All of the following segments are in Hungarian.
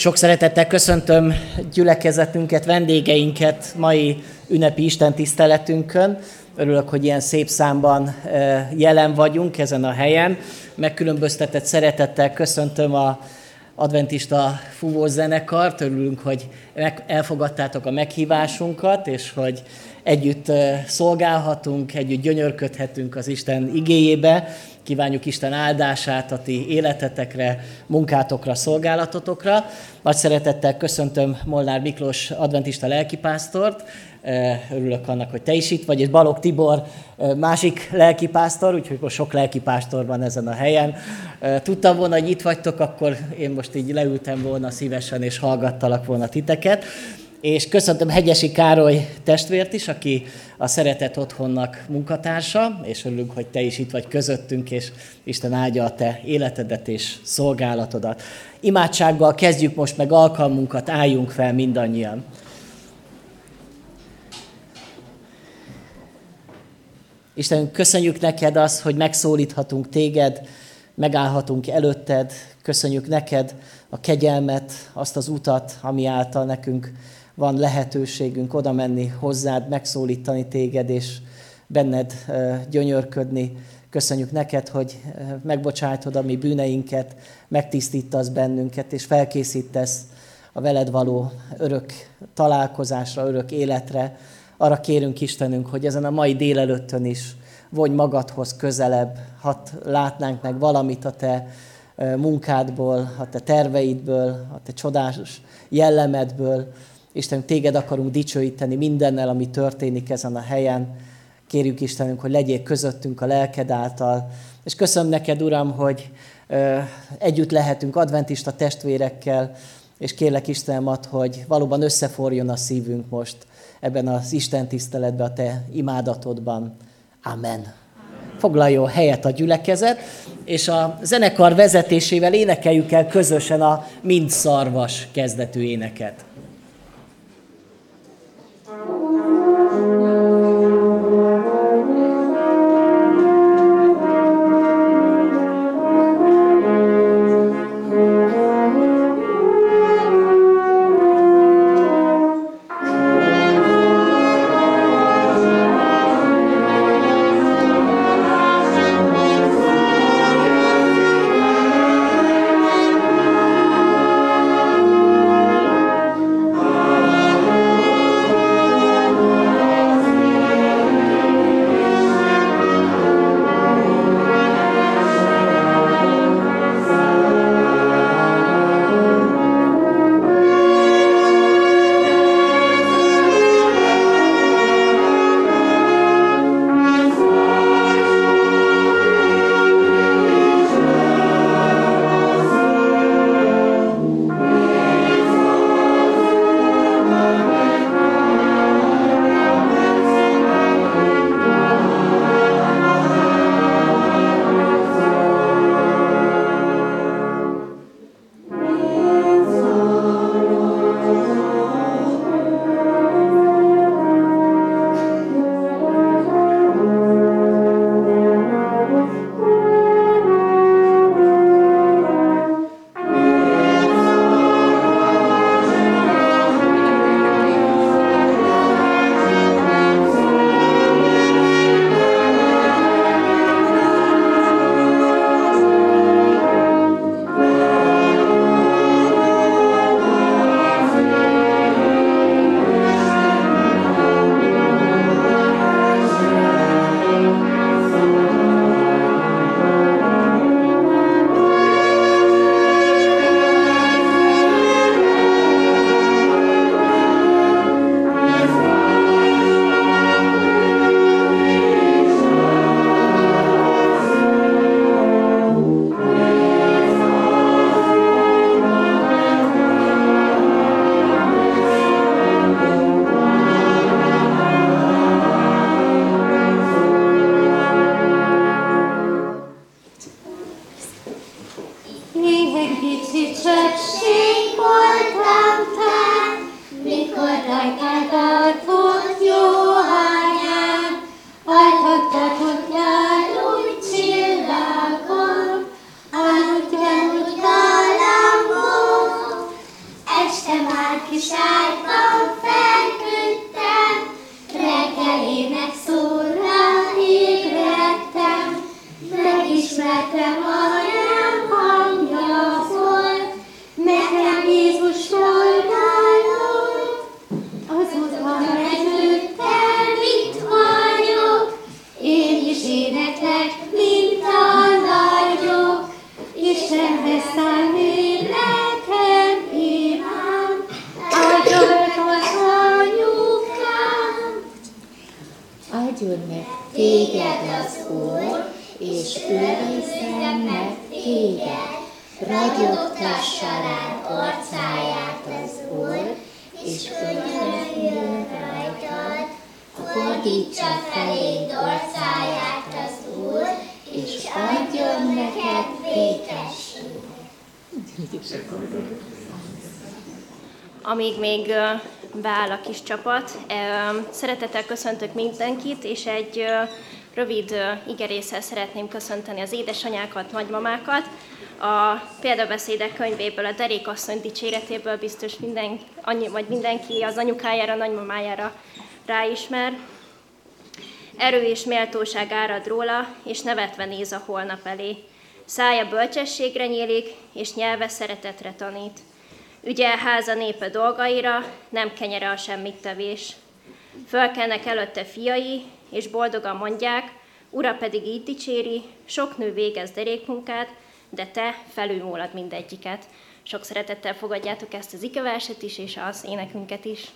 Sok szeretettel köszöntöm gyülekezetünket, vendégeinket mai ünnepi Isten tiszteletünkön. Örülök, hogy ilyen szép számban jelen vagyunk ezen a helyen. Megkülönböztetett szeretettel köszöntöm a adventista fúvós zenekart. Örülünk, hogy elfogadtátok a meghívásunkat, és hogy együtt szolgálhatunk, együtt gyönyörködhetünk az Isten igéjébe. Kívánjuk Isten áldását a ti életetekre, munkátokra, szolgálatotokra. Nagy szeretettel köszöntöm Molnár Miklós adventista lelkipásztort. Örülök annak, hogy te is itt vagy, és Balog Tibor másik lelkipásztor, úgyhogy most sok lelkipásztor van ezen a helyen. Tudtam volna, hogy itt vagytok, akkor én most így leültem volna szívesen, és hallgattalak volna titeket. És köszöntöm Hegyesi Károly testvért is, aki a Szeretet Otthonnak munkatársa, és örülünk, hogy te is itt vagy közöttünk, és Isten áldja a te életedet és szolgálatodat. Imádsággal kezdjük most meg alkalmunkat, álljunk fel mindannyian. Isten, köszönjük neked azt, hogy megszólíthatunk téged, megállhatunk előtted, köszönjük neked a kegyelmet, azt az utat, ami által nekünk van lehetőségünk oda menni hozzád, megszólítani téged, és benned gyönyörködni. Köszönjük neked, hogy megbocsájtod a mi bűneinket, megtisztítasz bennünket, és felkészítesz a veled való örök találkozásra, örök életre. Arra kérünk Istenünk, hogy ezen a mai délelőttön is vonj magadhoz közelebb, hat látnánk meg valamit a te munkádból, a te terveidből, a te csodás jellemedből, Isten, téged akarunk dicsőíteni mindennel, ami történik ezen a helyen. Kérjük Istenünk, hogy legyél közöttünk a lelked által. És köszönöm neked, Uram, hogy ö, együtt lehetünk adventista testvérekkel, és kérlek Istenem ad, hogy valóban összeforjon a szívünk most ebben az Isten tiszteletben, a te imádatodban. Amen. Foglaljon helyet a gyülekezet, és a zenekar vezetésével énekeljük el közösen a Mind szarvas kezdetű éneket. Kis csapat, szeretettel köszöntök mindenkit, és egy rövid igerésszel szeretném köszönteni az édesanyákat, nagymamákat. A példabeszédek könyvéből, a derékasszony dicséretéből biztos minden, annyi, vagy mindenki az anyukájára, nagymamájára ráismer. Erő és méltóság árad róla, és nevetve néz a holnap elé. Szája bölcsességre nyílik, és nyelve szeretetre tanít. Ügyel háza népe dolgaira, nem kenyere a semmit tevés. Fölkelnek előtte fiai, és boldogan mondják, ura pedig így dicséri, sok nő végez derékmunkát, de te felülmúlad mindegyiket. Sok szeretettel fogadjátok ezt az ikeverset is, és az énekünket is.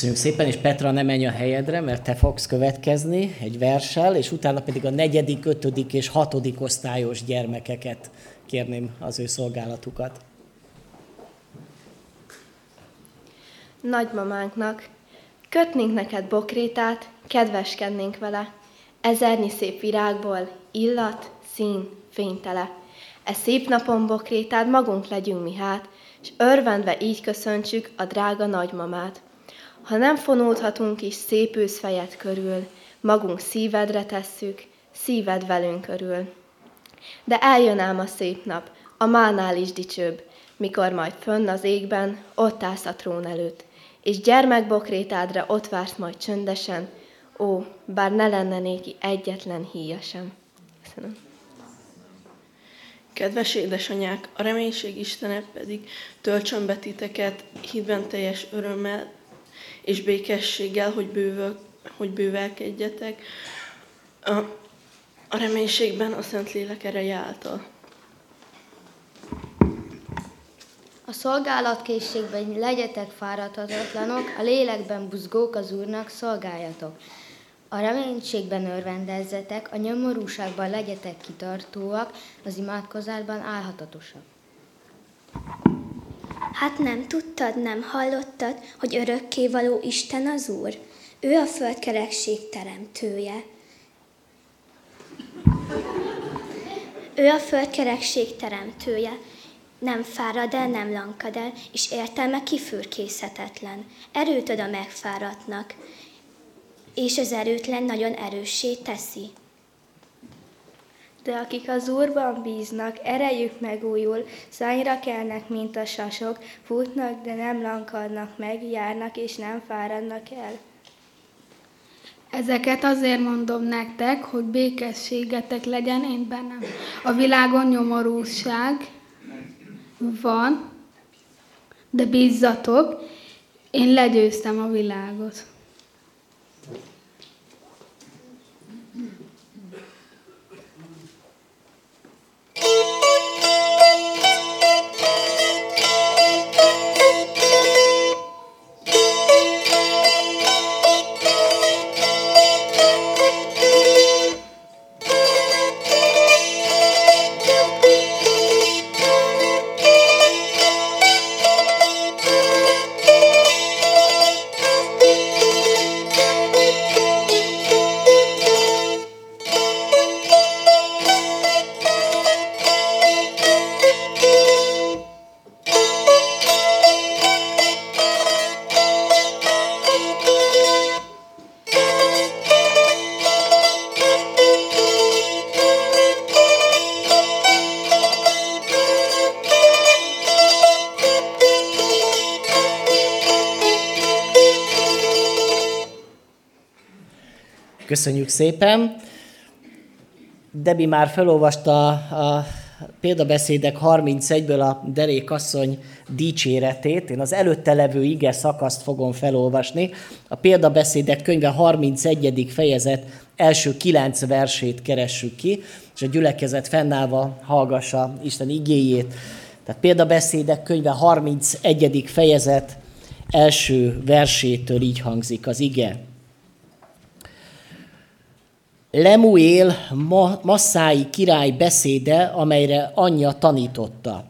Köszönjük szépen, és Petra, ne menj a helyedre, mert te fogsz következni egy versel, és utána pedig a negyedik, ötödik és hatodik osztályos gyermekeket kérném az ő szolgálatukat. Nagymamánknak, kötnénk neked bokrétát, kedveskednénk vele, ezernyi szép virágból, illat, szín, fénytele. E szép napon bokrétád magunk legyünk mi hát, és örvendve így köszöntsük a drága nagymamát. Ha nem fonódhatunk is szép őszfejet körül, magunk szívedre tesszük, szíved velünk körül. De eljön ám a szép nap, a mánál is dicsőbb, mikor majd fönn az égben ott állsz a trón előtt, és gyermekbokrétádra ott vársz majd csöndesen, ó, bár ne lenne néki egyetlen híja sem. Köszönöm. Kedves édesanyák, a reménység Istene pedig töltsön be titeket teljes örömmel és békességgel, hogy, bővöl, hogy bővelkedjetek a, a reménységben a Szentlélek ereje által. A szolgálatkészségben legyetek fáradhatatlanok, a lélekben buzgók az Úrnak szolgáljatok. A reménységben örvendezzetek, a nyomorúságban legyetek kitartóak, az imádkozásban állhatatosak. Hát nem tudtad, nem hallottad, hogy örökkévaló Isten az Úr? Ő a földkerekség teremtője. Ő a földkerekség teremtője. Nem fárad el, nem lankad el, és értelme kifürkészhetetlen. Erőt ad a megfáradtnak, és az erőtlen nagyon erőssé teszi. De akik az Úrban bíznak, erejük megújul, szányra kelnek, mint a sasok, futnak, de nem lankadnak meg, járnak és nem fáradnak el. Ezeket azért mondom nektek, hogy békességetek legyen én bennem. A világon nyomorúság van, de bízzatok, én legyőztem a világot. Thank you. Köszönjük szépen. Debi már felolvasta a példabeszédek 31-ből a derékasszony dicséretét. Én az előtte levő ige szakaszt fogom felolvasni. A példabeszédek könyve 31. fejezet első kilenc versét keressük ki, és a gyülekezet fennállva hallgassa Isten igéjét. Tehát példabeszédek könyve 31. fejezet első versétől így hangzik az ige. Lemuél masszái király beszéde, amelyre anyja tanította.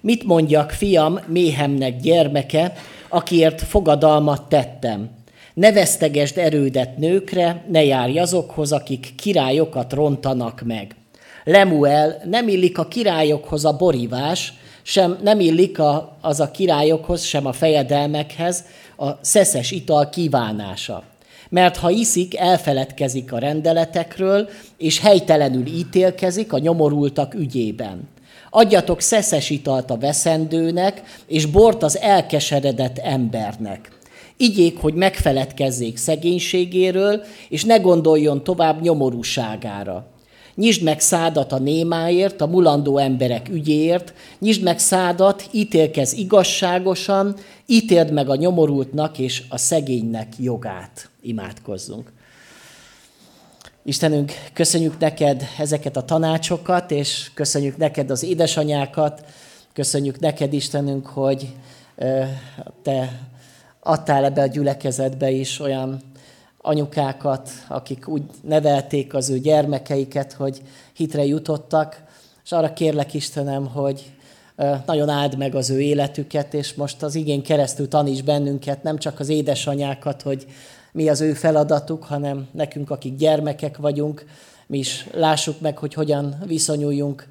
Mit mondjak, fiam, méhemnek gyermeke, akiért fogadalmat tettem? Ne vesztegesd erődet nőkre, ne járj azokhoz, akik királyokat rontanak meg. Lemuel, nem illik a királyokhoz a borivás, sem nem illik a, az a királyokhoz, sem a fejedelmekhez a szeszes ital kívánása mert ha iszik, elfeledkezik a rendeletekről, és helytelenül ítélkezik a nyomorultak ügyében. Adjatok szeszes italt a veszendőnek, és bort az elkeseredett embernek. Igyék, hogy megfeledkezzék szegénységéről, és ne gondoljon tovább nyomorúságára. Nyisd meg szádat a némáért, a mulandó emberek ügyéért, nyisd meg szádat, ítélkez igazságosan, ítéld meg a nyomorultnak és a szegénynek jogát. Imádkozzunk. Istenünk, köszönjük neked ezeket a tanácsokat, és köszönjük neked az édesanyákat, köszönjük neked, Istenünk, hogy te adtál ebbe a gyülekezetbe is olyan anyukákat, akik úgy nevelték az ő gyermekeiket, hogy hitre jutottak, és arra kérlek Istenem, hogy nagyon áld meg az ő életüket, és most az igény keresztül taníts bennünket, nem csak az édesanyákat, hogy mi az ő feladatuk, hanem nekünk, akik gyermekek vagyunk, mi is lássuk meg, hogy hogyan viszonyuljunk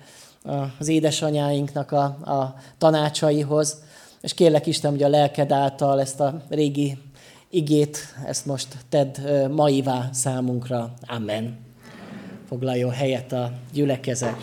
az édesanyáinknak a, a tanácsaihoz, és kérlek Isten, hogy a lelked által ezt a régi igét, ezt most tedd maivá számunkra. Amen. Foglaljon helyet a gyülekezet.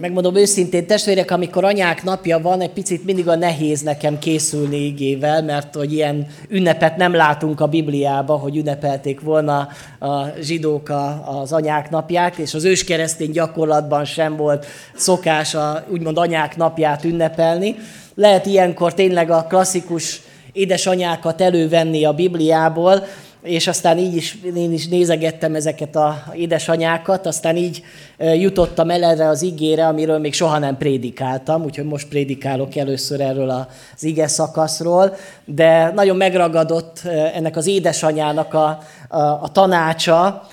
Megmondom őszintén, testvérek, amikor anyák napja van, egy picit mindig a nehéz nekem készülni igével, mert hogy ilyen ünnepet nem látunk a Bibliába, hogy ünnepelték volna a zsidók az anyák napját, és az őskeresztény gyakorlatban sem volt szokás a úgymond anyák napját ünnepelni. Lehet ilyenkor tényleg a klasszikus édesanyákat elővenni a Bibliából, és aztán így is, én is nézegettem ezeket a édesanyákat, aztán így jutottam el erre az igére, amiről még soha nem prédikáltam, úgyhogy most prédikálok először erről az ige szakaszról, de nagyon megragadott ennek az édesanyának a, a, a tanácsa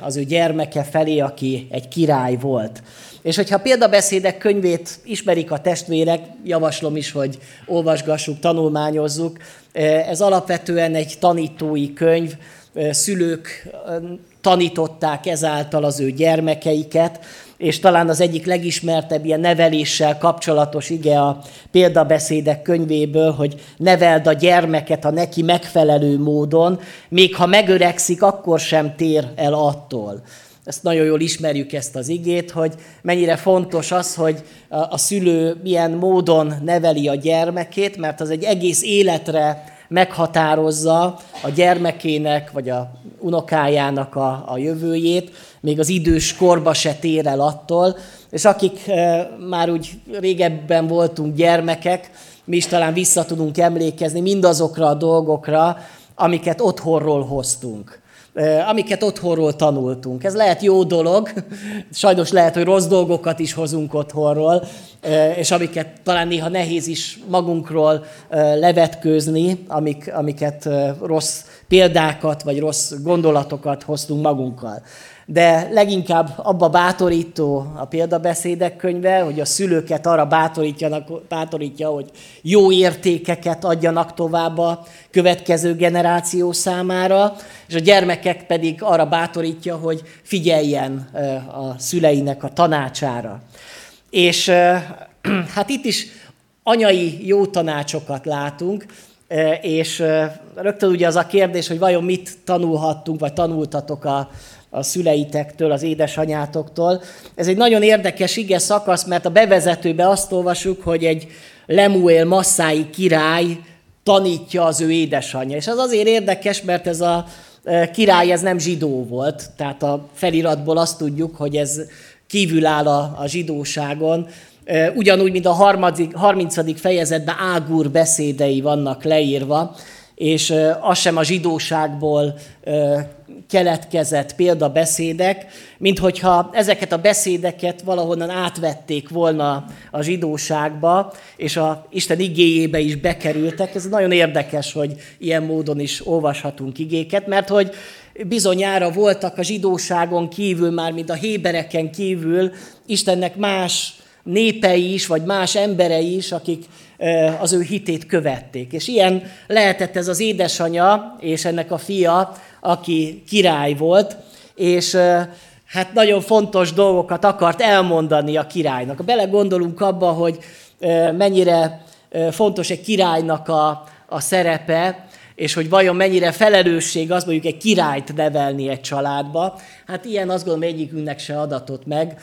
az ő gyermeke felé, aki egy király volt. És hogyha példabeszédek könyvét ismerik a testvérek, javaslom is, hogy olvasgassuk, tanulmányozzuk. Ez alapvetően egy tanítói könyv, szülők tanították ezáltal az ő gyermekeiket, és talán az egyik legismertebb ilyen neveléssel kapcsolatos ige a példabeszédek könyvéből, hogy neveld a gyermeket a neki megfelelő módon, még ha megöregszik, akkor sem tér el attól ezt nagyon jól ismerjük ezt az igét, hogy mennyire fontos az, hogy a szülő milyen módon neveli a gyermekét, mert az egy egész életre meghatározza a gyermekének vagy a unokájának a, a jövőjét, még az idős korba se tér el attól, és akik e, már úgy régebben voltunk gyermekek, mi is talán vissza tudunk emlékezni mindazokra a dolgokra, amiket otthonról hoztunk amiket otthonról tanultunk. Ez lehet jó dolog, sajnos lehet, hogy rossz dolgokat is hozunk otthonról, és amiket talán néha nehéz is magunkról levetkőzni, amik, amiket rossz példákat vagy rossz gondolatokat hoztunk magunkkal de leginkább abba bátorító a példabeszédek könyve, hogy a szülőket arra bátorítjanak, bátorítja, hogy jó értékeket adjanak tovább a következő generáció számára, és a gyermekek pedig arra bátorítja, hogy figyeljen a szüleinek a tanácsára. És hát itt is anyai jó tanácsokat látunk, és rögtön ugye az a kérdés, hogy vajon mit tanulhattunk, vagy tanultatok a, a szüleitektől, az édesanyátoktól. Ez egy nagyon érdekes ige szakasz, mert a bevezetőbe azt olvasjuk, hogy egy Lemuel masszái király tanítja az ő édesanyja. És az azért érdekes, mert ez a e, király ez nem zsidó volt, tehát a feliratból azt tudjuk, hogy ez kívül áll a, a zsidóságon, e, ugyanúgy, mint a harmadik, 30. fejezetben Águr beszédei vannak leírva, és az sem a zsidóságból keletkezett példabeszédek, mint hogyha ezeket a beszédeket valahonnan átvették volna a zsidóságba, és a Isten igéjébe is bekerültek. Ez nagyon érdekes, hogy ilyen módon is olvashatunk igéket, mert hogy bizonyára voltak a zsidóságon kívül, már mint a hébereken kívül, Istennek más népei is, vagy más emberei is, akik az ő hitét követték. És ilyen lehetett ez az édesanyja és ennek a fia, aki király volt, és hát nagyon fontos dolgokat akart elmondani a királynak. Belegondolunk abba, hogy mennyire fontos egy királynak a, a szerepe, és hogy vajon mennyire felelősség az mondjuk egy királyt nevelni egy családba. Hát ilyen azt gondolom egyikünknek se adatott meg,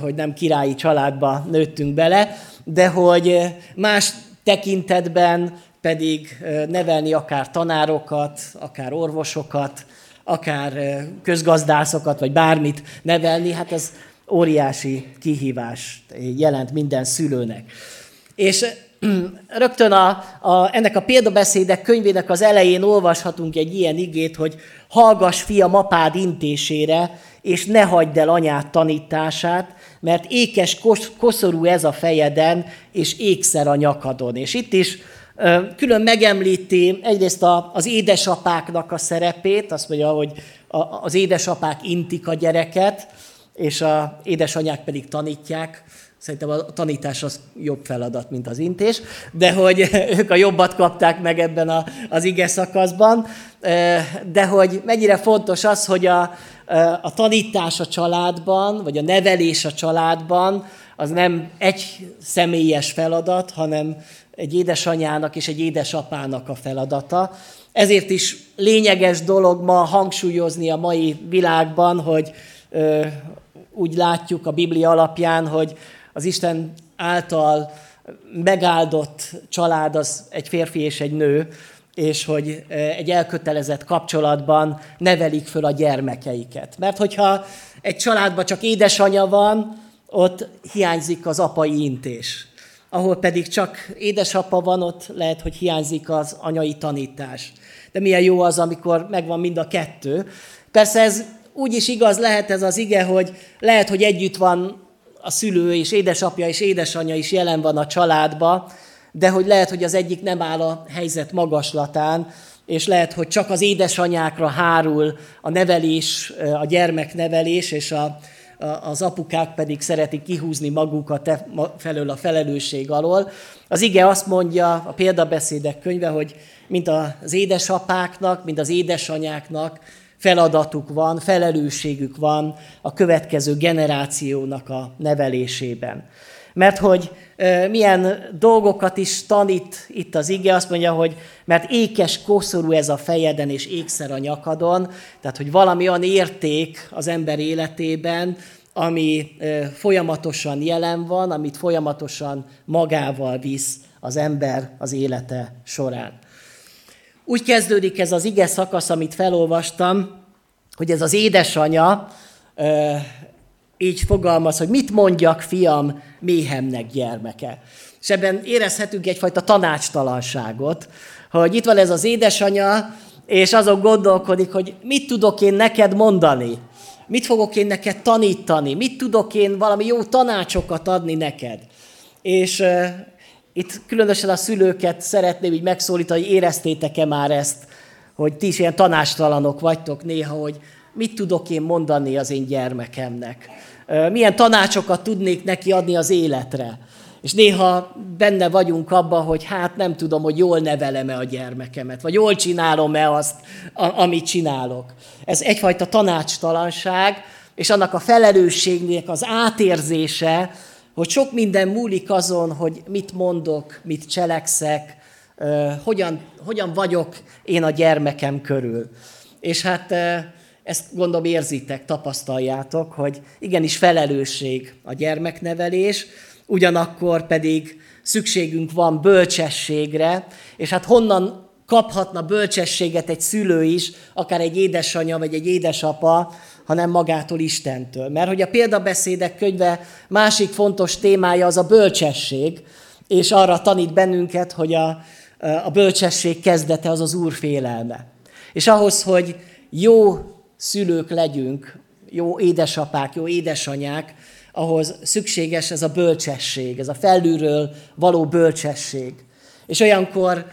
hogy nem királyi családba nőttünk bele, de hogy más tekintetben pedig nevelni akár tanárokat, akár orvosokat, akár közgazdászokat, vagy bármit nevelni, hát ez óriási kihívás jelent minden szülőnek. És rögtön a, a, ennek a példabeszédek könyvének az elején olvashatunk egy ilyen igét, hogy hallgass fiam apád intésére, és ne hagyd el anyád tanítását, mert ékes koszorú ez a fejeden, és ékszer a nyakadon. És itt is külön megemlíti egyrészt az édesapáknak a szerepét, azt mondja, hogy az édesapák intik a gyereket, és az édesanyák pedig tanítják Szerintem a tanítás az jobb feladat, mint az intés, de hogy ők a jobbat kapták meg ebben a, az ige szakaszban, de hogy mennyire fontos az, hogy a, a tanítás a családban, vagy a nevelés a családban, az nem egy személyes feladat, hanem egy édesanyának és egy édesapának a feladata. Ezért is lényeges dolog ma hangsúlyozni a mai világban, hogy úgy látjuk a Biblia alapján, hogy az Isten által megáldott család az egy férfi és egy nő, és hogy egy elkötelezett kapcsolatban nevelik föl a gyermekeiket. Mert hogyha egy családban csak édesanya van, ott hiányzik az apai intés. Ahol pedig csak édesapa van, ott lehet, hogy hiányzik az anyai tanítás. De milyen jó az, amikor megvan mind a kettő. Persze ez úgy is igaz lehet ez az ige, hogy lehet, hogy együtt van a szülő és édesapja és édesanyja is jelen van a családba, de hogy lehet, hogy az egyik nem áll a helyzet magaslatán, és lehet, hogy csak az édesanyákra hárul a nevelés, a gyermeknevelés, és a, az apukák pedig szeretik kihúzni magukat e felől a felelősség alól. Az ige azt mondja, a példabeszédek könyve, hogy mint az édesapáknak, mint az édesanyáknak feladatuk van, felelősségük van a következő generációnak a nevelésében. Mert hogy milyen dolgokat is tanít itt az ige, azt mondja, hogy mert ékes koszorú ez a fejeden és ékszer a nyakadon, tehát hogy valami olyan érték az ember életében, ami folyamatosan jelen van, amit folyamatosan magával visz az ember az élete során. Úgy kezdődik ez az ige szakasz, amit felolvastam, hogy ez az édesanya így fogalmaz, hogy mit mondjak, fiam, méhemnek gyermeke. És ebben érezhetünk egyfajta tanácstalanságot, hogy itt van ez az édesanya, és azon gondolkodik, hogy mit tudok én neked mondani, mit fogok én neked tanítani, mit tudok én valami jó tanácsokat adni neked. És itt különösen a szülőket szeretném így megszólítani, hogy éreztétek-e már ezt, hogy ti is ilyen tanástalanok vagytok néha, hogy mit tudok én mondani az én gyermekemnek milyen tanácsokat tudnék neki adni az életre. És néha benne vagyunk abban, hogy hát nem tudom, hogy jól nevelem-e a gyermekemet, vagy jól csinálom-e azt, amit csinálok. Ez egyfajta tanácstalanság, és annak a felelősségnek az átérzése, hogy sok minden múlik azon, hogy mit mondok, mit cselekszek, hogyan, hogyan vagyok én a gyermekem körül. És hát ezt gondolom érzitek, tapasztaljátok, hogy igenis felelősség a gyermeknevelés, ugyanakkor pedig szükségünk van bölcsességre, és hát honnan kaphatna bölcsességet egy szülő is, akár egy édesanyja vagy egy édesapa, hanem magától Istentől. Mert hogy a példabeszédek könyve másik fontos témája az a bölcsesség, és arra tanít bennünket, hogy a, a bölcsesség kezdete az az Úr félelme. És ahhoz, hogy jó szülők legyünk, jó édesapák, jó édesanyák, ahhoz szükséges ez a bölcsesség, ez a felülről való bölcsesség. És olyankor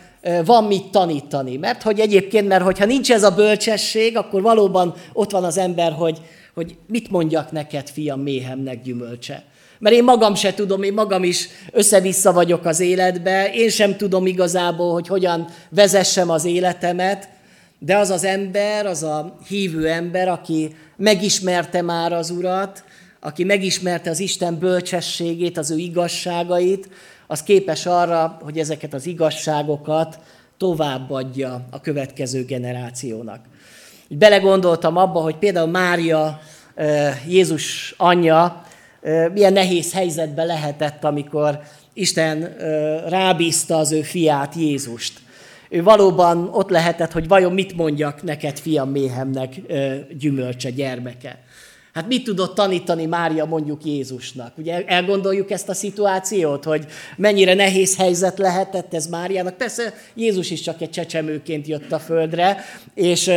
van mit tanítani. Mert hogy egyébként, mert hogyha nincs ez a bölcsesség, akkor valóban ott van az ember, hogy, hogy mit mondjak neked, fiam, méhemnek gyümölcse. Mert én magam se tudom, én magam is össze-vissza vagyok az életbe, én sem tudom igazából, hogy hogyan vezessem az életemet, de az az ember, az a hívő ember, aki megismerte már az Urat, aki megismerte az Isten bölcsességét, az ő igazságait, az képes arra, hogy ezeket az igazságokat továbbadja a következő generációnak. Belegondoltam abba, hogy például Mária, Jézus anyja, milyen nehéz helyzetben lehetett, amikor Isten rábízta az ő fiát, Jézust ő valóban ott lehetett, hogy vajon mit mondjak neked, fiam méhemnek, gyümölcse, gyermeke. Hát mit tudott tanítani Mária mondjuk Jézusnak? Ugye elgondoljuk ezt a szituációt, hogy mennyire nehéz helyzet lehetett ez Máriának. Persze Jézus is csak egy csecsemőként jött a földre, és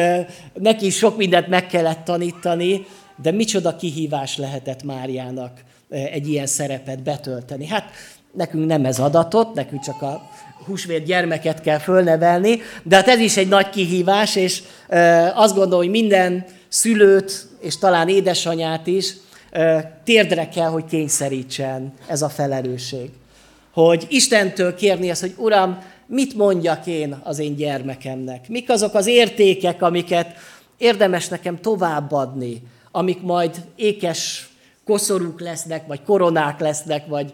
neki is sok mindent meg kellett tanítani, de micsoda kihívás lehetett Máriának egy ilyen szerepet betölteni. Hát nekünk nem ez adatot, nekünk csak a húsvét gyermeket kell fölnevelni, de hát ez is egy nagy kihívás, és azt gondolom, hogy minden szülőt, és talán édesanyát is térdre kell, hogy kényszerítsen ez a felelősség. Hogy Istentől kérni azt, hogy Uram, mit mondjak én az én gyermekemnek? Mik azok az értékek, amiket érdemes nekem továbbadni, amik majd ékes koszorúk lesznek, vagy koronák lesznek, vagy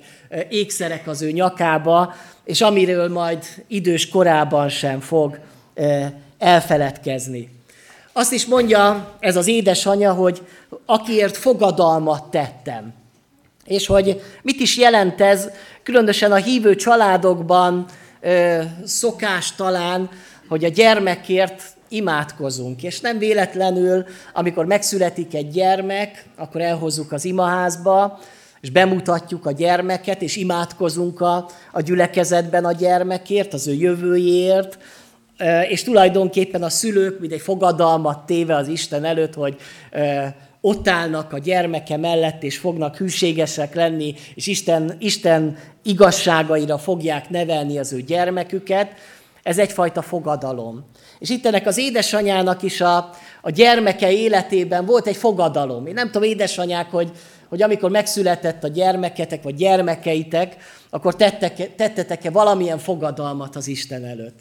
ékszerek az ő nyakába, és amiről majd idős korában sem fog elfeledkezni. Azt is mondja ez az édesanyja, hogy akiért fogadalmat tettem. És hogy mit is jelent ez, különösen a hívő családokban szokás talán, hogy a gyermekért imádkozunk. És nem véletlenül, amikor megszületik egy gyermek, akkor elhozzuk az imaházba, és bemutatjuk a gyermeket, és imádkozunk a, a gyülekezetben a gyermekért, az ő jövőjéért, és tulajdonképpen a szülők, mint egy fogadalmat téve az Isten előtt, hogy ott állnak a gyermeke mellett, és fognak hűségesek lenni, és Isten, Isten igazságaira fogják nevelni az ő gyermeküket, ez egyfajta fogadalom. És itt ennek az édesanyának is a, a gyermeke életében volt egy fogadalom. Én nem tudom, édesanyák, hogy, hogy amikor megszületett a gyermeketek, vagy gyermekeitek, akkor tettek, tettetek-e valamilyen fogadalmat az Isten előtt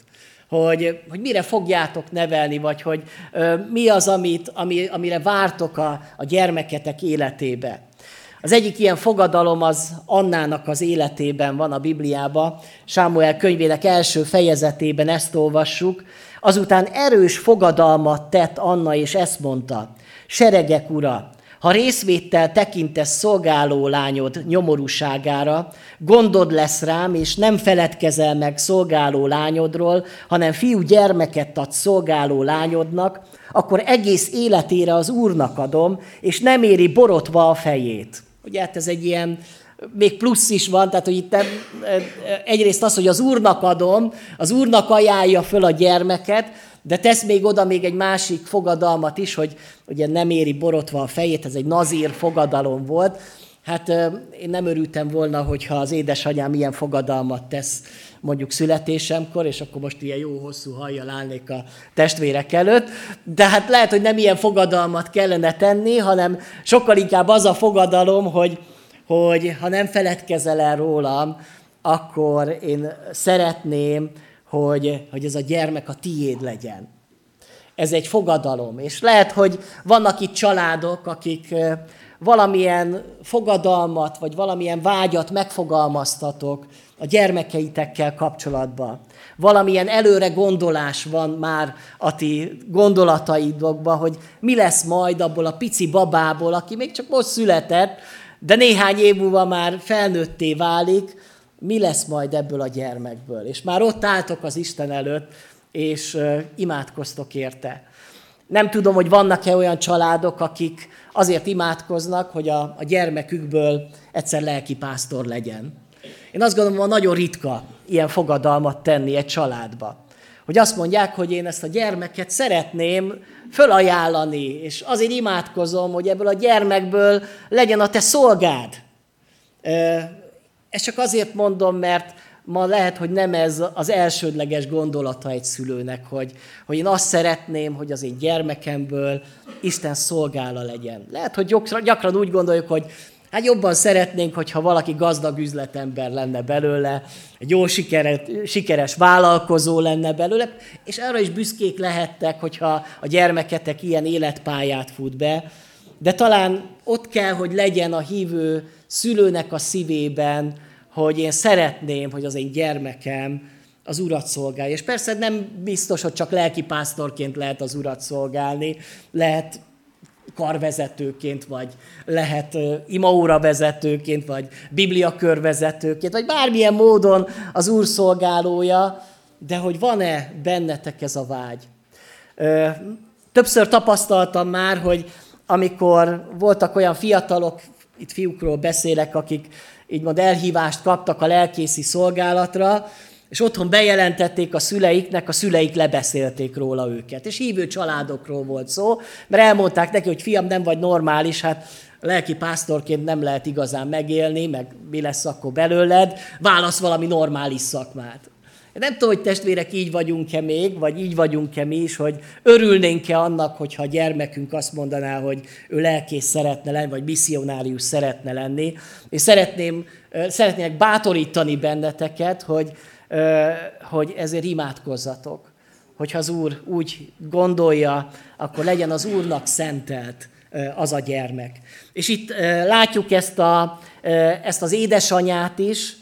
hogy, hogy mire fogjátok nevelni, vagy hogy ö, mi az, amit, ami, amire vártok a, a gyermeketek életébe. Az egyik ilyen fogadalom az Annának az életében van a Bibliában, Sámuel könyvének első fejezetében ezt olvassuk. Azután erős fogadalmat tett Anna, és ezt mondta, seregek ura, ha részvéttel tekintesz szolgáló lányod nyomorúságára, gondod lesz rám, és nem feledkezel meg szolgáló lányodról, hanem fiú gyermeket ad szolgáló lányodnak, akkor egész életére az Úrnak adom, és nem éri borotva a fejét. Ugye hát ez egy ilyen még plusz is van, tehát hogy itt egyrészt az, hogy az úrnak adom, az úrnak ajánlja föl a gyermeket, de tesz még oda még egy másik fogadalmat is, hogy ugye nem éri borotva a fejét, ez egy nazír fogadalom volt. Hát én nem örültem volna, hogyha az édesanyám ilyen fogadalmat tesz mondjuk születésemkor, és akkor most ilyen jó hosszú hajjal állnék a testvérek előtt. De hát lehet, hogy nem ilyen fogadalmat kellene tenni, hanem sokkal inkább az a fogadalom, hogy, hogy ha nem feledkezel el rólam, akkor én szeretném, hogy, hogy ez a gyermek a tiéd legyen. Ez egy fogadalom. És lehet, hogy vannak itt családok, akik valamilyen fogadalmat, vagy valamilyen vágyat megfogalmaztatok a gyermekeitekkel kapcsolatban. Valamilyen előre gondolás van már a ti gondolataidokban, hogy mi lesz majd abból a pici babából, aki még csak most született, de néhány év múlva már felnőtté válik, mi lesz majd ebből a gyermekből. És már ott álltok az Isten előtt, és imádkoztok érte. Nem tudom, hogy vannak-e olyan családok, akik azért imádkoznak, hogy a, a gyermekükből egyszer lelki pásztor legyen. Én azt gondolom, hogy nagyon ritka ilyen fogadalmat tenni egy családba. Hogy azt mondják, hogy én ezt a gyermeket szeretném fölajánlani, és azért imádkozom, hogy ebből a gyermekből legyen a te szolgád. Ezt csak azért mondom, mert ma lehet, hogy nem ez az elsődleges gondolata egy szülőnek, hogy, hogy én azt szeretném, hogy az én gyermekemből Isten szolgála legyen. Lehet, hogy gyakran úgy gondoljuk, hogy hát jobban szeretnénk, hogyha valaki gazdag üzletember lenne belőle, egy jó sikeres, sikeres vállalkozó lenne belőle, és arra is büszkék lehettek, hogyha a gyermeketek ilyen életpályát fut be, de talán ott kell, hogy legyen a hívő szülőnek a szívében, hogy én szeretném, hogy az én gyermekem az urat szolgálja. És persze nem biztos, hogy csak lelkipásztorként lehet az urat szolgálni, lehet karvezetőként, vagy lehet imaóra vezetőként, vagy bibliakörvezetőként, vagy bármilyen módon az úr szolgálója, de hogy van-e bennetek ez a vágy? Többször tapasztaltam már, hogy amikor voltak olyan fiatalok, itt fiúkról beszélek, akik így mond elhívást kaptak a lelkészi szolgálatra, és otthon bejelentették a szüleiknek, a szüleik lebeszélték róla őket. És hívő családokról volt szó, mert elmondták neki, hogy fiam, nem vagy normális, hát lelki pásztorként nem lehet igazán megélni, meg mi lesz akkor belőled, válasz valami normális szakmát. Nem tudom, hogy testvérek így vagyunk-e még, vagy így vagyunk-e mi is, hogy örülnénk-e annak, hogyha a gyermekünk azt mondaná, hogy ő lelkész szeretne lenni, vagy misszionárius szeretne lenni. És szeretném, szeretnék bátorítani benneteket, hogy, hogy ezért imádkozzatok. Hogyha az Úr úgy gondolja, akkor legyen az Úrnak szentelt az a gyermek. És itt látjuk ezt, a, ezt az édesanyát is,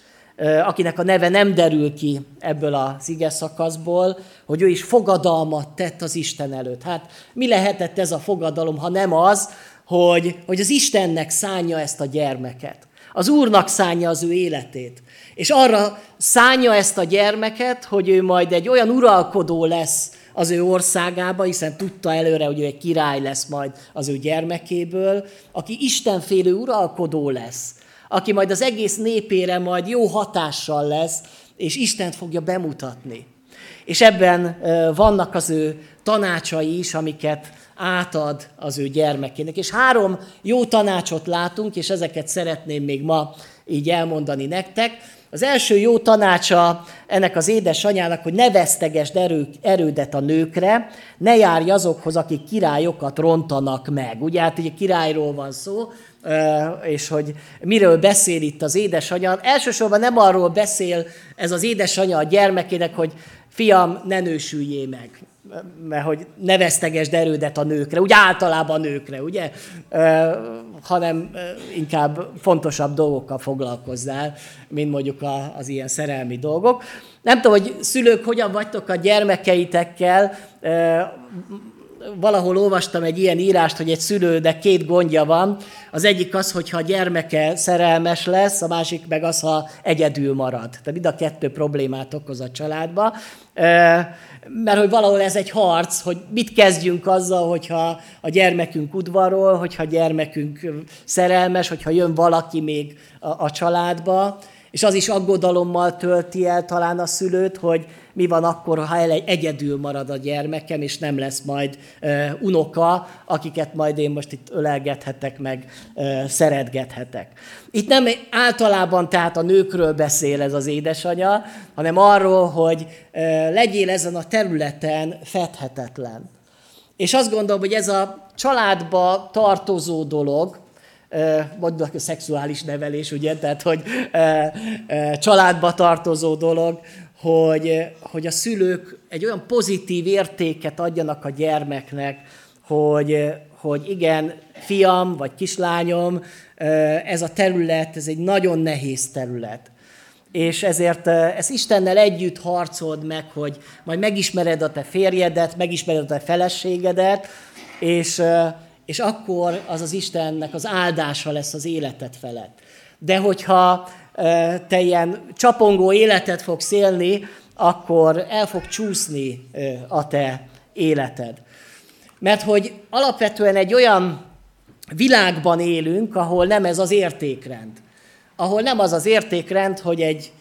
akinek a neve nem derül ki ebből az ige szakaszból, hogy ő is fogadalmat tett az Isten előtt. Hát mi lehetett ez a fogadalom, ha nem az, hogy, hogy az Istennek szánja ezt a gyermeket. Az Úrnak szánja az ő életét. És arra szánja ezt a gyermeket, hogy ő majd egy olyan uralkodó lesz az ő országába, hiszen tudta előre, hogy ő egy király lesz majd az ő gyermekéből, aki istenfélő uralkodó lesz, aki majd az egész népére majd jó hatással lesz, és Istent fogja bemutatni. És ebben vannak az ő tanácsai is, amiket átad az ő gyermekének. És három jó tanácsot látunk, és ezeket szeretném még ma így elmondani nektek. Az első jó tanácsa ennek az édesanyának, hogy ne vesztegesd erő, erődet a nőkre, ne járj azokhoz, akik királyokat rontanak meg. Ugye hát ugye királyról van szó, és hogy miről beszél itt az édesanyja. Elsősorban nem arról beszél ez az édesanyja a gyermekének, hogy fiam, ne nősüljé meg mert hogy ne vesztegesd erődet a nőkre, úgy általában a nőkre, ugye? Hanem inkább fontosabb dolgokkal foglalkozzál, mint mondjuk az ilyen szerelmi dolgok. Nem tudom, hogy szülők hogyan vagytok a gyermekeitekkel, valahol olvastam egy ilyen írást, hogy egy szülőnek két gondja van. Az egyik az, hogyha a gyermeke szerelmes lesz, a másik meg az, ha egyedül marad. Tehát mind a kettő problémát okoz a családba. Mert hogy valahol ez egy harc, hogy mit kezdjünk azzal, hogyha a gyermekünk udvarol, hogyha a gyermekünk szerelmes, hogyha jön valaki még a, a családba, és az is aggodalommal tölti el talán a szülőt, hogy mi van akkor, ha egyedül marad a gyermekem, és nem lesz majd unoka, akiket majd én most itt ölelgethetek, meg szeretgethetek. Itt nem általában tehát a nőkről beszél ez az édesanya, hanem arról, hogy legyél ezen a területen fedhetetlen. És azt gondolom, hogy ez a családba tartozó dolog, mondjuk a szexuális nevelés, ugye, tehát hogy családba tartozó dolog, hogy, hogy a szülők egy olyan pozitív értéket adjanak a gyermeknek, hogy, hogy igen, fiam vagy kislányom, ez a terület, ez egy nagyon nehéz terület. És ezért ezt Istennel együtt harcold meg, hogy majd megismered a te férjedet, megismered a te feleségedet, és, és akkor az az Istennek az áldása lesz az életed felett. De hogyha te ilyen csapongó életet fogsz élni, akkor el fog csúszni a te életed. Mert hogy alapvetően egy olyan világban élünk, ahol nem ez az értékrend. Ahol nem az az értékrend, hogy egy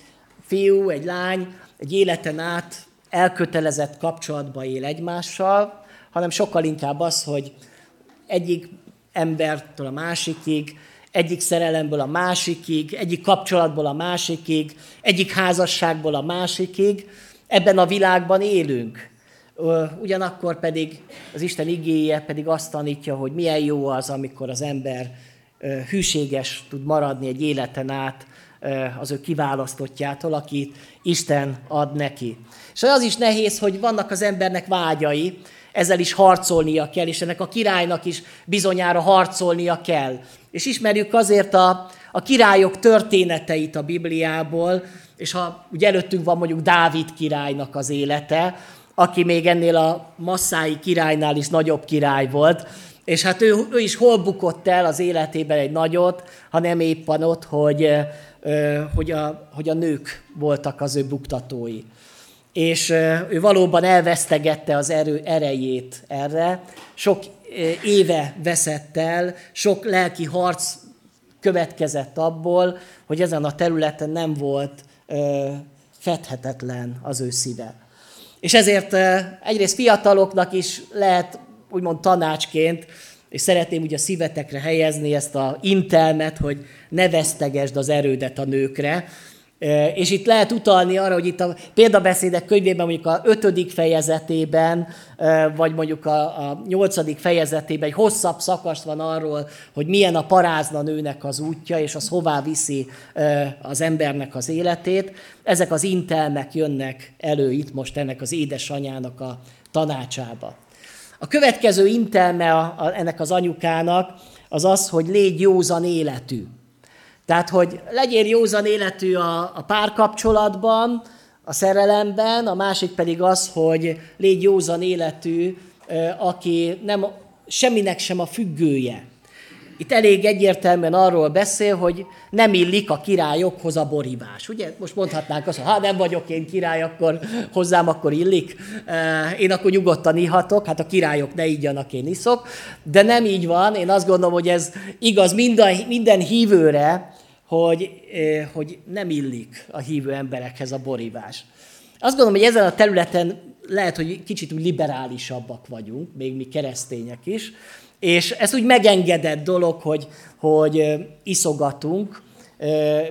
fiú, egy lány egy életen át elkötelezett kapcsolatba él egymással, hanem sokkal inkább az, hogy egyik embertől a másikig egyik szerelemből a másikig, egyik kapcsolatból a másikig, egyik házasságból a másikig. Ebben a világban élünk. Ugyanakkor pedig az Isten igéje pedig azt tanítja, hogy milyen jó az, amikor az ember hűséges tud maradni egy életen át az ő kiválasztottjától, akit Isten ad neki. És az is nehéz, hogy vannak az embernek vágyai, ezzel is harcolnia kell, és ennek a királynak is bizonyára harcolnia kell. És ismerjük azért a, a királyok történeteit a Bibliából, és ha ugye előttünk van mondjuk Dávid királynak az élete, aki még ennél a masszái királynál is nagyobb király volt, és hát ő, ő is hol bukott el az életében egy nagyot, hanem éppen ott, hogy, hogy, a, hogy a nők voltak az ő buktatói és ő valóban elvesztegette az erő erejét erre. Sok éve veszett el, sok lelki harc következett abból, hogy ezen a területen nem volt fedhetetlen az ő szíve. És ezért egyrészt fiataloknak is lehet úgymond tanácsként, és szeretném ugye a szívetekre helyezni ezt a intelmet, hogy ne vesztegesd az erődet a nőkre, És itt lehet utalni arra, hogy itt a példabeszédek könyvében, mondjuk a ötödik fejezetében, vagy mondjuk a, nyolcadik fejezetében egy hosszabb szakasz van arról, hogy milyen a parázna nőnek az útja, és az hová viszi az embernek az életét. Ezek az intelmek jönnek elő itt most ennek az édesanyának a tanácsába. A következő intelme ennek az anyukának az az, hogy légy józan életű. Tehát, hogy legyél józan életű a, a párkapcsolatban, a szerelemben, a másik pedig az, hogy légy józan életű, aki nem semminek sem a függője. Itt elég egyértelműen arról beszél, hogy nem illik a királyokhoz a borívás. Ugye most mondhatnánk azt, hogy ha nem vagyok én király, akkor hozzám akkor illik. Én akkor nyugodtan ihatok, hát a királyok ne ígyanak, én iszok. De nem így van, én azt gondolom, hogy ez igaz minden, minden hívőre, hogy, hogy nem illik a hívő emberekhez a borívás. Azt gondolom, hogy ezen a területen lehet, hogy kicsit úgy liberálisabbak vagyunk, még mi keresztények is, és ez úgy megengedett dolog, hogy, hogy iszogatunk.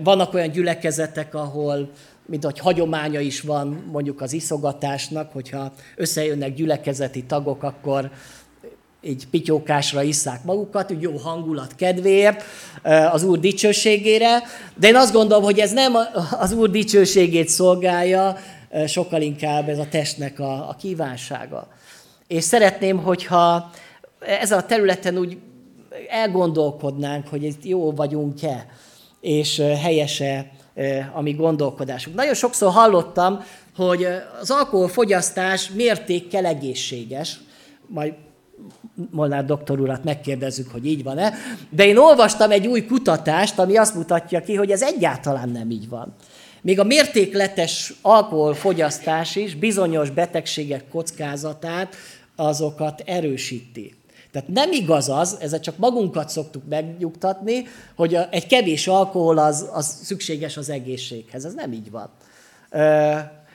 Vannak olyan gyülekezetek, ahol mint hogy hagyománya is van mondjuk az iszogatásnak, hogyha összejönnek gyülekezeti tagok, akkor így pityókásra isszák magukat, úgy jó hangulat kedvéért, az Úr dicsőségére, de én azt gondolom, hogy ez nem az Úr dicsőségét szolgálja, sokkal inkább ez a testnek a, a kívánsága. És szeretném, hogyha ezen a területen úgy elgondolkodnánk, hogy itt jó vagyunk-e, és helyese a mi gondolkodásunk. Nagyon sokszor hallottam, hogy az alkoholfogyasztás mértékkel egészséges, majd Molnár doktor urat megkérdezzük, hogy így van-e, de én olvastam egy új kutatást, ami azt mutatja ki, hogy ez egyáltalán nem így van. Még a mértékletes alkoholfogyasztás is bizonyos betegségek kockázatát, azokat erősíti. Tehát nem igaz az, ezzel csak magunkat szoktuk megnyugtatni, hogy egy kevés alkohol az, az szükséges az egészséghez. Ez nem így van.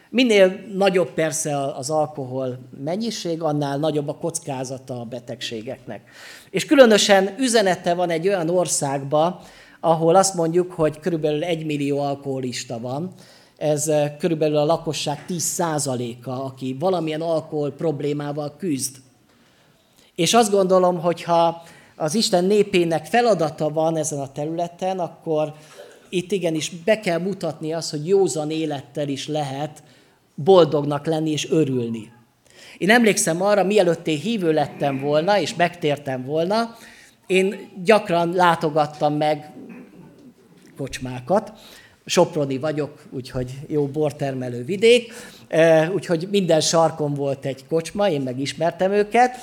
Minél nagyobb persze az alkohol mennyiség, annál nagyobb a kockázata a betegségeknek. És különösen üzenete van egy olyan országba, ahol azt mondjuk, hogy körülbelül egy millió alkoholista van, ez körülbelül a lakosság 10%-a, aki valamilyen alkohol problémával küzd. És azt gondolom, hogy ha az Isten népének feladata van ezen a területen, akkor itt igenis be kell mutatni azt, hogy józan élettel is lehet boldognak lenni és örülni. Én emlékszem arra, mielőtt én hívő lettem volna, és megtértem volna, én gyakran látogattam meg kocsmákat. Soproni vagyok, úgyhogy jó bortermelő vidék, úgyhogy minden sarkon volt egy kocsma, én megismertem őket,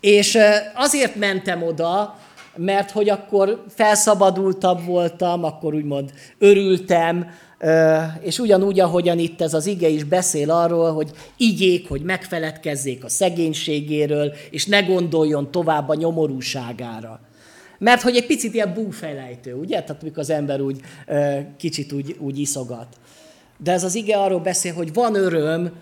és azért mentem oda, mert hogy akkor felszabadultabb voltam, akkor úgymond örültem, és ugyanúgy, ahogyan itt ez az ige is beszél arról, hogy igyék, hogy megfeledkezzék a szegénységéről, és ne gondoljon tovább a nyomorúságára. Mert hogy egy picit ilyen búfelejtő, ugye? Tehát amikor az ember úgy kicsit úgy, úgy iszogat. De ez az ige arról beszél, hogy van öröm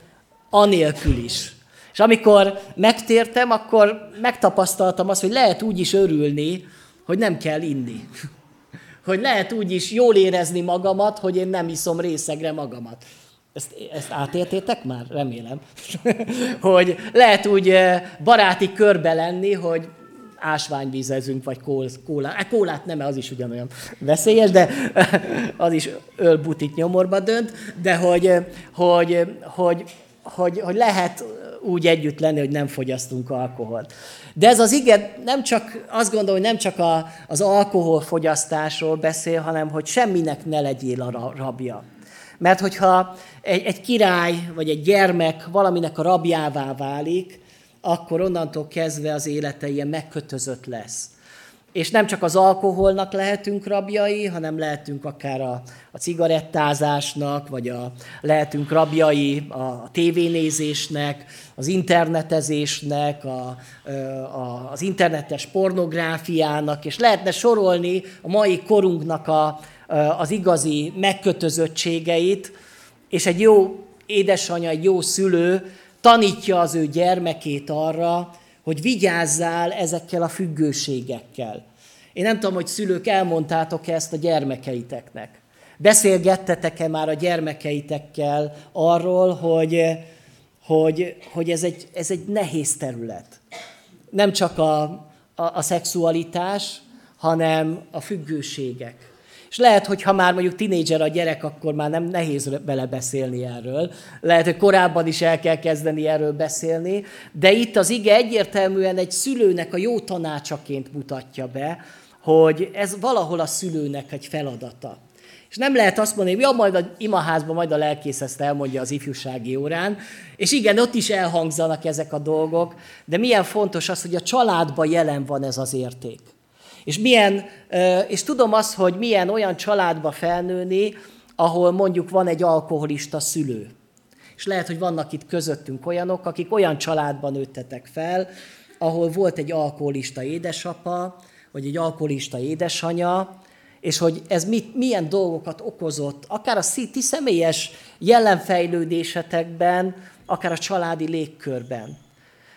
anélkül is. És amikor megtértem, akkor megtapasztaltam azt, hogy lehet úgy is örülni, hogy nem kell inni. Hogy lehet úgy is jól érezni magamat, hogy én nem iszom részegre magamat. Ezt, ezt átértétek már? Remélem. hogy lehet úgy baráti körbe lenni, hogy ásványvízezünk, vagy kól, kólát. Hát kólát nem, az is ugyanolyan veszélyes, de az is ölbutit nyomorba dönt, de hogy, hogy, hogy, hogy, hogy lehet úgy együtt lenni, hogy nem fogyasztunk alkoholt. De ez az ige nem csak, azt gondolom, hogy nem csak a, az alkoholfogyasztásról beszél, hanem hogy semminek ne legyél a rabja. Mert hogyha egy, egy király vagy egy gyermek valaminek a rabjává válik, akkor onnantól kezdve az élete ilyen megkötözött lesz. És nem csak az alkoholnak lehetünk rabjai, hanem lehetünk akár a, a cigarettázásnak, vagy a, lehetünk rabjai a tévénézésnek, az internetezésnek, a, a, az internetes pornográfiának, és lehetne sorolni a mai korunknak a, az igazi megkötözöttségeit, és egy jó édesanyja, egy jó szülő tanítja az ő gyermekét arra, hogy vigyázzál ezekkel a függőségekkel. Én nem tudom, hogy szülők elmondtátok ezt a gyermekeiteknek. Beszélgettetek-e már a gyermekeitekkel arról, hogy, hogy, hogy ez, egy, ez egy nehéz terület? Nem csak a, a, a szexualitás, hanem a függőségek. És lehet, hogy ha már mondjuk tinédzser a gyerek, akkor már nem nehéz bele beszélni erről. Lehet, hogy korábban is el kell kezdeni erről beszélni, de itt az ige egyértelműen egy szülőnek a jó tanácsaként mutatja be, hogy ez valahol a szülőnek egy feladata. És nem lehet azt mondani, hogy ja, majd a imaházban majd a lelkész ezt elmondja az ifjúsági órán, és igen, ott is elhangzanak ezek a dolgok, de milyen fontos az, hogy a családban jelen van ez az érték. És, milyen, és tudom azt, hogy milyen olyan családba felnőni, ahol mondjuk van egy alkoholista szülő. És lehet, hogy vannak itt közöttünk olyanok, akik olyan családban nőttetek fel, ahol volt egy alkoholista édesapa, vagy egy alkoholista édesanya, és hogy ez mit, milyen dolgokat okozott, akár a ti személyes jelenfejlődésetekben, akár a családi légkörben.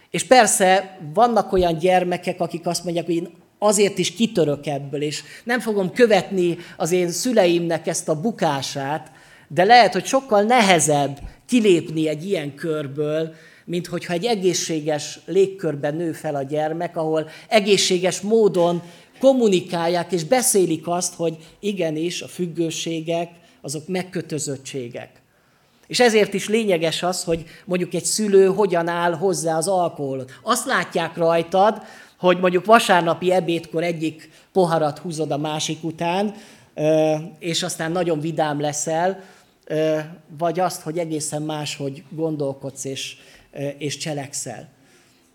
És persze vannak olyan gyermekek, akik azt mondják, hogy én azért is kitörök ebből, és nem fogom követni az én szüleimnek ezt a bukását, de lehet, hogy sokkal nehezebb kilépni egy ilyen körből, mint hogyha egy egészséges légkörben nő fel a gyermek, ahol egészséges módon kommunikálják és beszélik azt, hogy igenis a függőségek, azok megkötözöttségek. És ezért is lényeges az, hogy mondjuk egy szülő hogyan áll hozzá az alkoholot. Azt látják rajtad, hogy mondjuk vasárnapi ebédkor egyik poharat húzod a másik után, és aztán nagyon vidám leszel, vagy azt, hogy egészen máshogy gondolkodsz és, és cselekszel.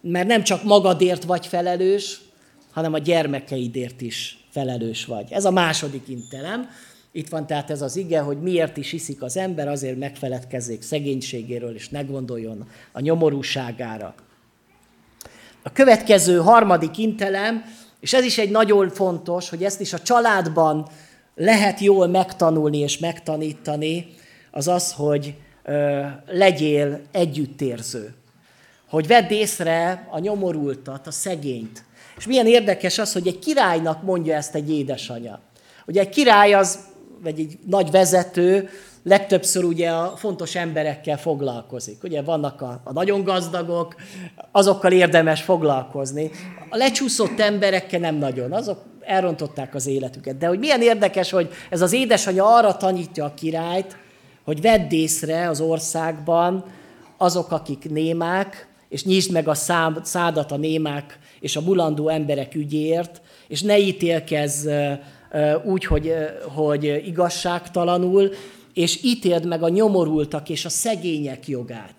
Mert nem csak magadért vagy felelős, hanem a gyermekeidért is felelős vagy. Ez a második intelem. Itt van tehát ez az ige, hogy miért is iszik az ember, azért megfeledkezzék szegénységéről, és ne gondoljon a nyomorúságára. A következő harmadik intelem, és ez is egy nagyon fontos, hogy ezt is a családban lehet jól megtanulni és megtanítani, az az, hogy ö, legyél együttérző. Hogy vedd észre a nyomorultat, a szegényt. És milyen érdekes az, hogy egy királynak mondja ezt egy édesanyja. Ugye egy király az, vagy egy nagy vezető, legtöbbször ugye a fontos emberekkel foglalkozik. Ugye vannak a, a nagyon gazdagok, azokkal érdemes foglalkozni. A lecsúszott emberekkel nem nagyon, azok elrontották az életüket. De hogy milyen érdekes, hogy ez az édesanyja arra tanítja a királyt, hogy vedd észre az országban azok, akik némák, és nyisd meg a szám, szádat a némák és a mulandó emberek ügyért, és ne ítélkezz úgy, hogy, hogy igazságtalanul, és ítéld meg a nyomorultak és a szegények jogát.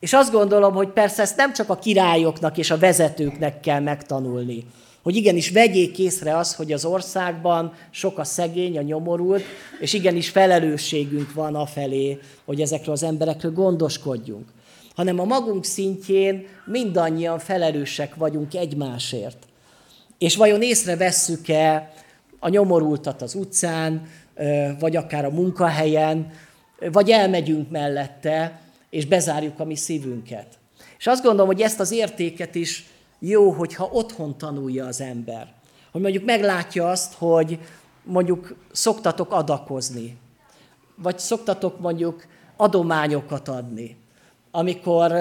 És azt gondolom, hogy persze ezt nem csak a királyoknak és a vezetőknek kell megtanulni, hogy igenis vegyék észre az, hogy az országban sok a szegény, a nyomorult, és igenis felelősségünk van afelé, hogy ezekről az emberekről gondoskodjunk. Hanem a magunk szintjén mindannyian felelősek vagyunk egymásért. És vajon észrevesszük-e a nyomorultat az utcán, vagy akár a munkahelyen, vagy elmegyünk mellette, és bezárjuk a mi szívünket. És azt gondolom, hogy ezt az értéket is jó, hogyha otthon tanulja az ember. Hogy mondjuk meglátja azt, hogy mondjuk szoktatok adakozni, vagy szoktatok mondjuk adományokat adni, amikor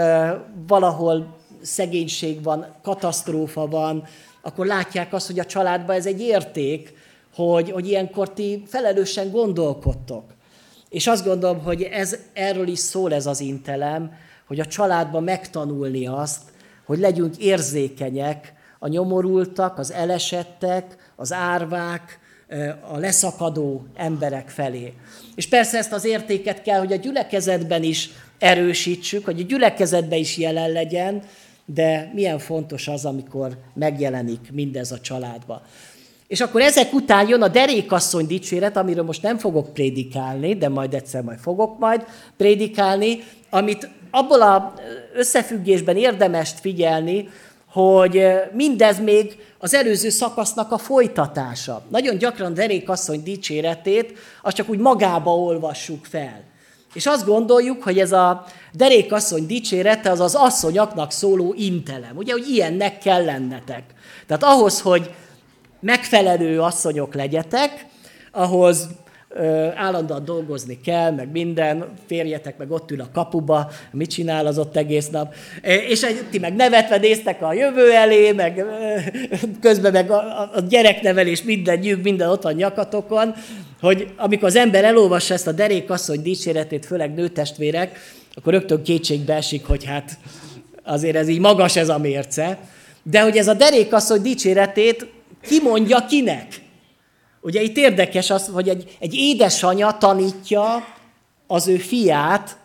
valahol szegénység van, katasztrófa van, akkor látják azt, hogy a családban ez egy érték, hogy, hogy ilyenkor ti felelősen gondolkodtok. És azt gondolom, hogy ez, erről is szól ez az intelem, hogy a családban megtanulni azt, hogy legyünk érzékenyek a nyomorultak, az elesettek, az árvák, a leszakadó emberek felé. És persze ezt az értéket kell, hogy a gyülekezetben is erősítsük, hogy a gyülekezetben is jelen legyen, de milyen fontos az, amikor megjelenik mindez a családba. És akkor ezek után jön a derékasszony dicséret, amiről most nem fogok prédikálni, de majd egyszer majd fogok majd prédikálni, amit abból a összefüggésben érdemes figyelni, hogy mindez még az előző szakasznak a folytatása. Nagyon gyakran derékasszony dicséretét, azt csak úgy magába olvassuk fel. És azt gondoljuk, hogy ez a derékasszony dicsérete az az asszonyaknak szóló intelem. Ugye, hogy ilyennek kell lennetek. Tehát ahhoz, hogy megfelelő asszonyok legyetek, ahhoz állandóan dolgozni kell, meg minden, férjetek meg ott ül a kapuba, mit csinál az ott egész nap, és ti meg nevetve néztek a jövő elé, meg közben meg a, a gyereknevelés minden nyűg, minden ott van nyakatokon, hogy amikor az ember elolvassa ezt a derékasszony dicséretét, főleg nőtestvérek, akkor rögtön kétségbe esik, hogy hát azért ez így magas ez a mérce, de hogy ez a derékasszony dicséretét kimondja kinek? Ugye itt érdekes az, hogy egy, egy édesanyja tanítja az ő fiát,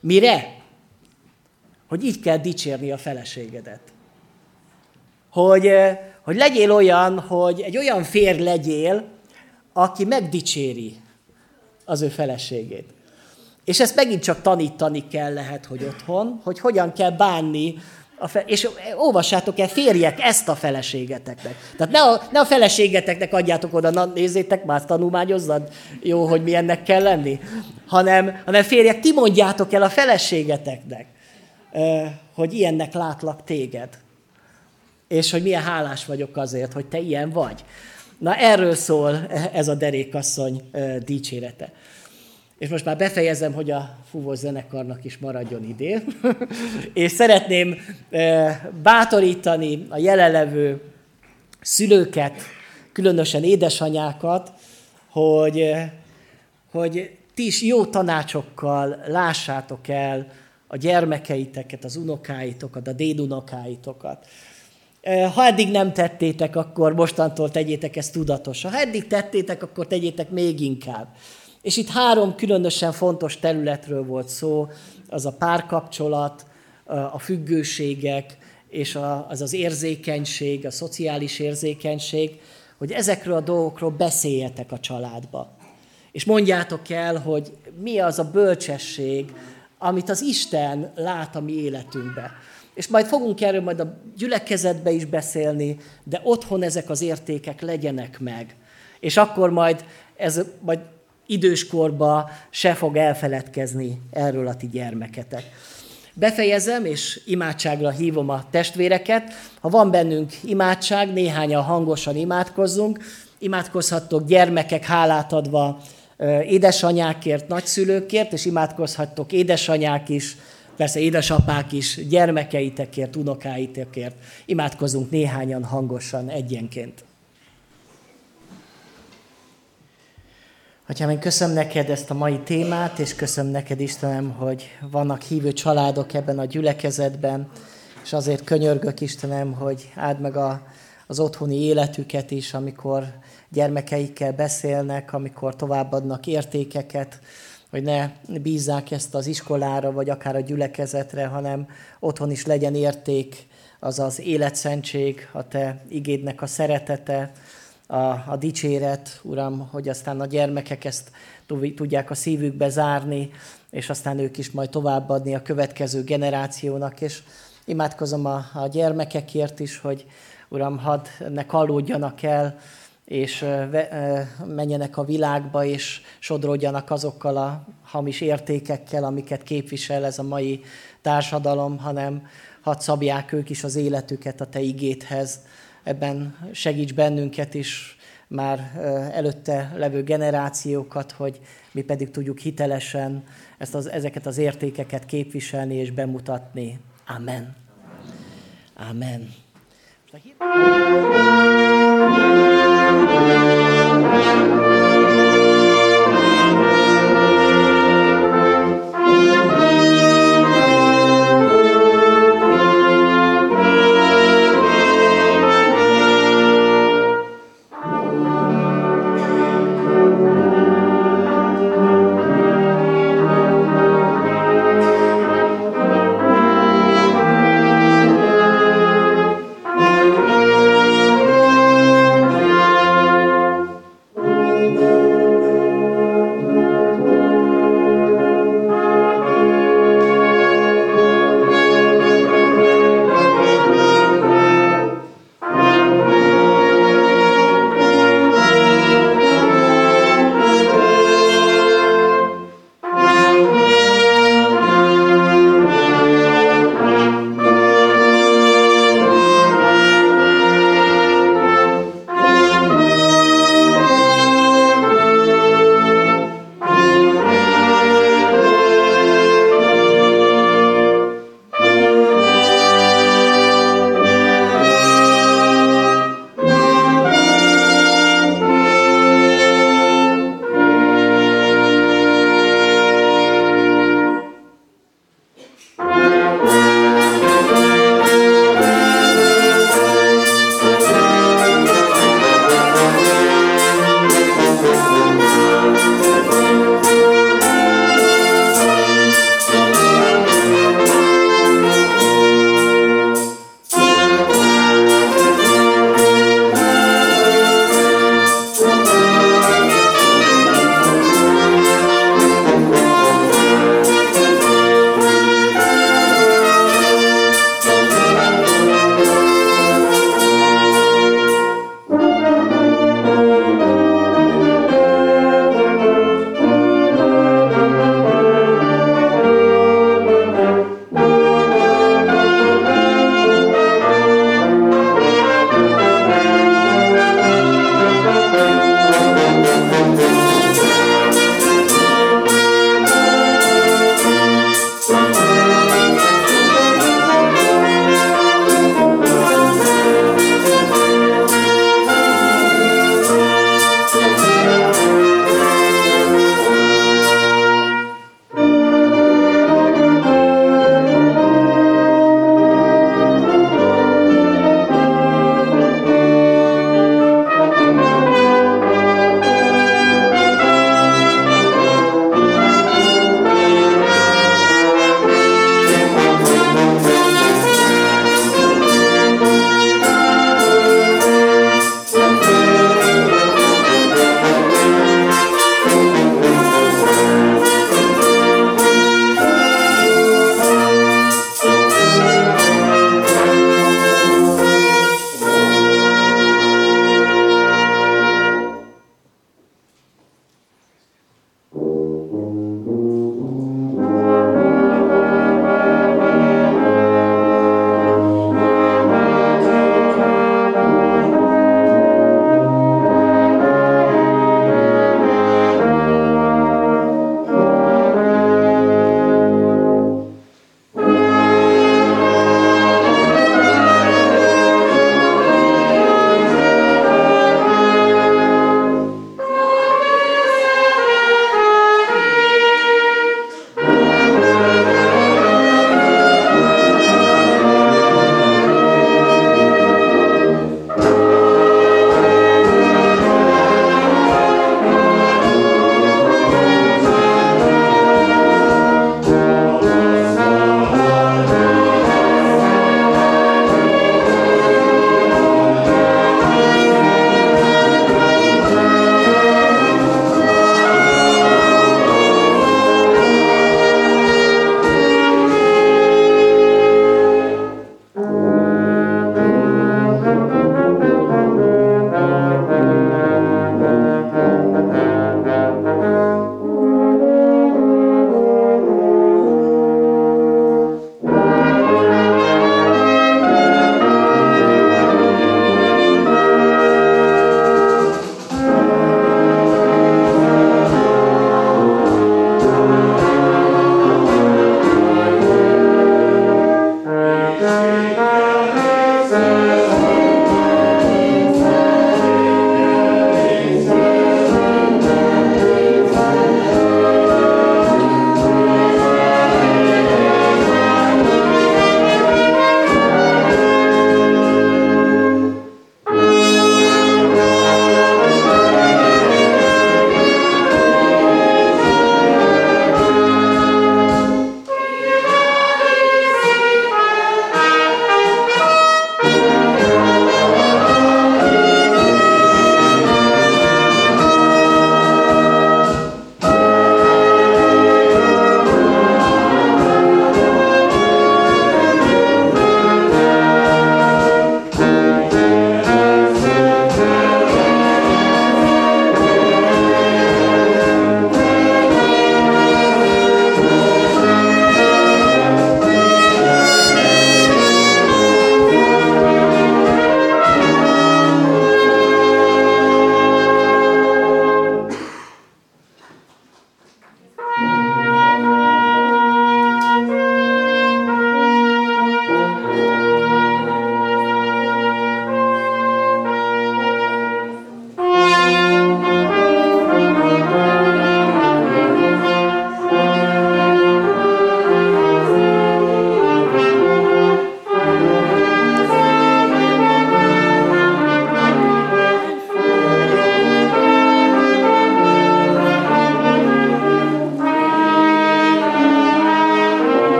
mire? Hogy így kell dicsérni a feleségedet. Hogy, hogy legyél olyan, hogy egy olyan férj legyél, aki megdicséri az ő feleségét. És ezt megint csak tanítani kell lehet, hogy otthon, hogy hogyan kell bánni a fe- és olvassátok el, férjek ezt a feleségeteknek. Tehát ne a, ne a feleségeteknek adjátok oda, na nézzétek, már tanulmányozzad, jó, hogy milyennek kell lenni, hanem, hanem férjek, ti mondjátok el a feleségeteknek, hogy ilyennek látlak téged. És hogy milyen hálás vagyok azért, hogy te ilyen vagy. Na erről szól ez a derékasszony dicsérete. És most már befejezem, hogy a fúvós zenekarnak is maradjon idő. és szeretném eh, bátorítani a jelenlevő szülőket, különösen édesanyákat, hogy, eh, hogy ti is jó tanácsokkal lássátok el a gyermekeiteket, az unokáitokat, a dédunokáitokat. Eh, ha eddig nem tettétek, akkor mostantól tegyétek ezt tudatosan. Ha eddig tettétek, akkor tegyétek még inkább. És itt három különösen fontos területről volt szó, az a párkapcsolat, a függőségek, és az az érzékenység, a szociális érzékenység, hogy ezekről a dolgokról beszéljetek a családba. És mondjátok el, hogy mi az a bölcsesség, amit az Isten lát a mi életünkbe. És majd fogunk erről majd a gyülekezetbe is beszélni, de otthon ezek az értékek legyenek meg. És akkor majd ez majd időskorba se fog elfeledkezni erről a ti gyermeketek. Befejezem, és imádságra hívom a testvéreket. Ha van bennünk imádság, néhányan hangosan imádkozzunk. Imádkozhattok gyermekek hálát adva édesanyákért, nagyszülőkért, és imádkozhattok édesanyák is, persze édesapák is, gyermekeitekért, unokáitekért. Imádkozunk néhányan hangosan egyenként. Atyám, én köszönöm neked ezt a mai témát, és köszönöm neked, Istenem, hogy vannak hívő családok ebben a gyülekezetben, és azért könyörgök, Istenem, hogy áld meg a, az otthoni életüket is, amikor gyermekeikkel beszélnek, amikor továbbadnak értékeket, hogy ne bízzák ezt az iskolára, vagy akár a gyülekezetre, hanem otthon is legyen érték, az az életszentség, a te igédnek a szeretete, a, a dicséret, Uram, hogy aztán a gyermekek ezt tudják a szívükbe zárni, és aztán ők is majd továbbadni a következő generációnak, és imádkozom a, a gyermekekért is, hogy Uram, hadd ne kallódjanak el, és menjenek a világba, és sodródjanak azokkal a hamis értékekkel, amiket képvisel ez a mai társadalom, hanem hadd szabják ők is az életüket a Te igéthez, ebben segíts bennünket is, már előtte levő generációkat, hogy mi pedig tudjuk hitelesen ezt az, ezeket az értékeket képviselni és bemutatni. Amen. Amen. Most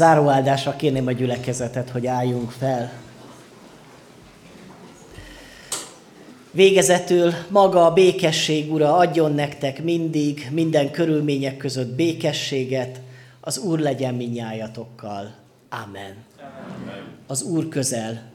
záróáldásra kérném a gyülekezetet, hogy álljunk fel. Végezetül maga a békesség, Ura, adjon nektek mindig, minden körülmények között békességet, az Úr legyen minnyájatokkal. Amen. Amen. Az Úr közel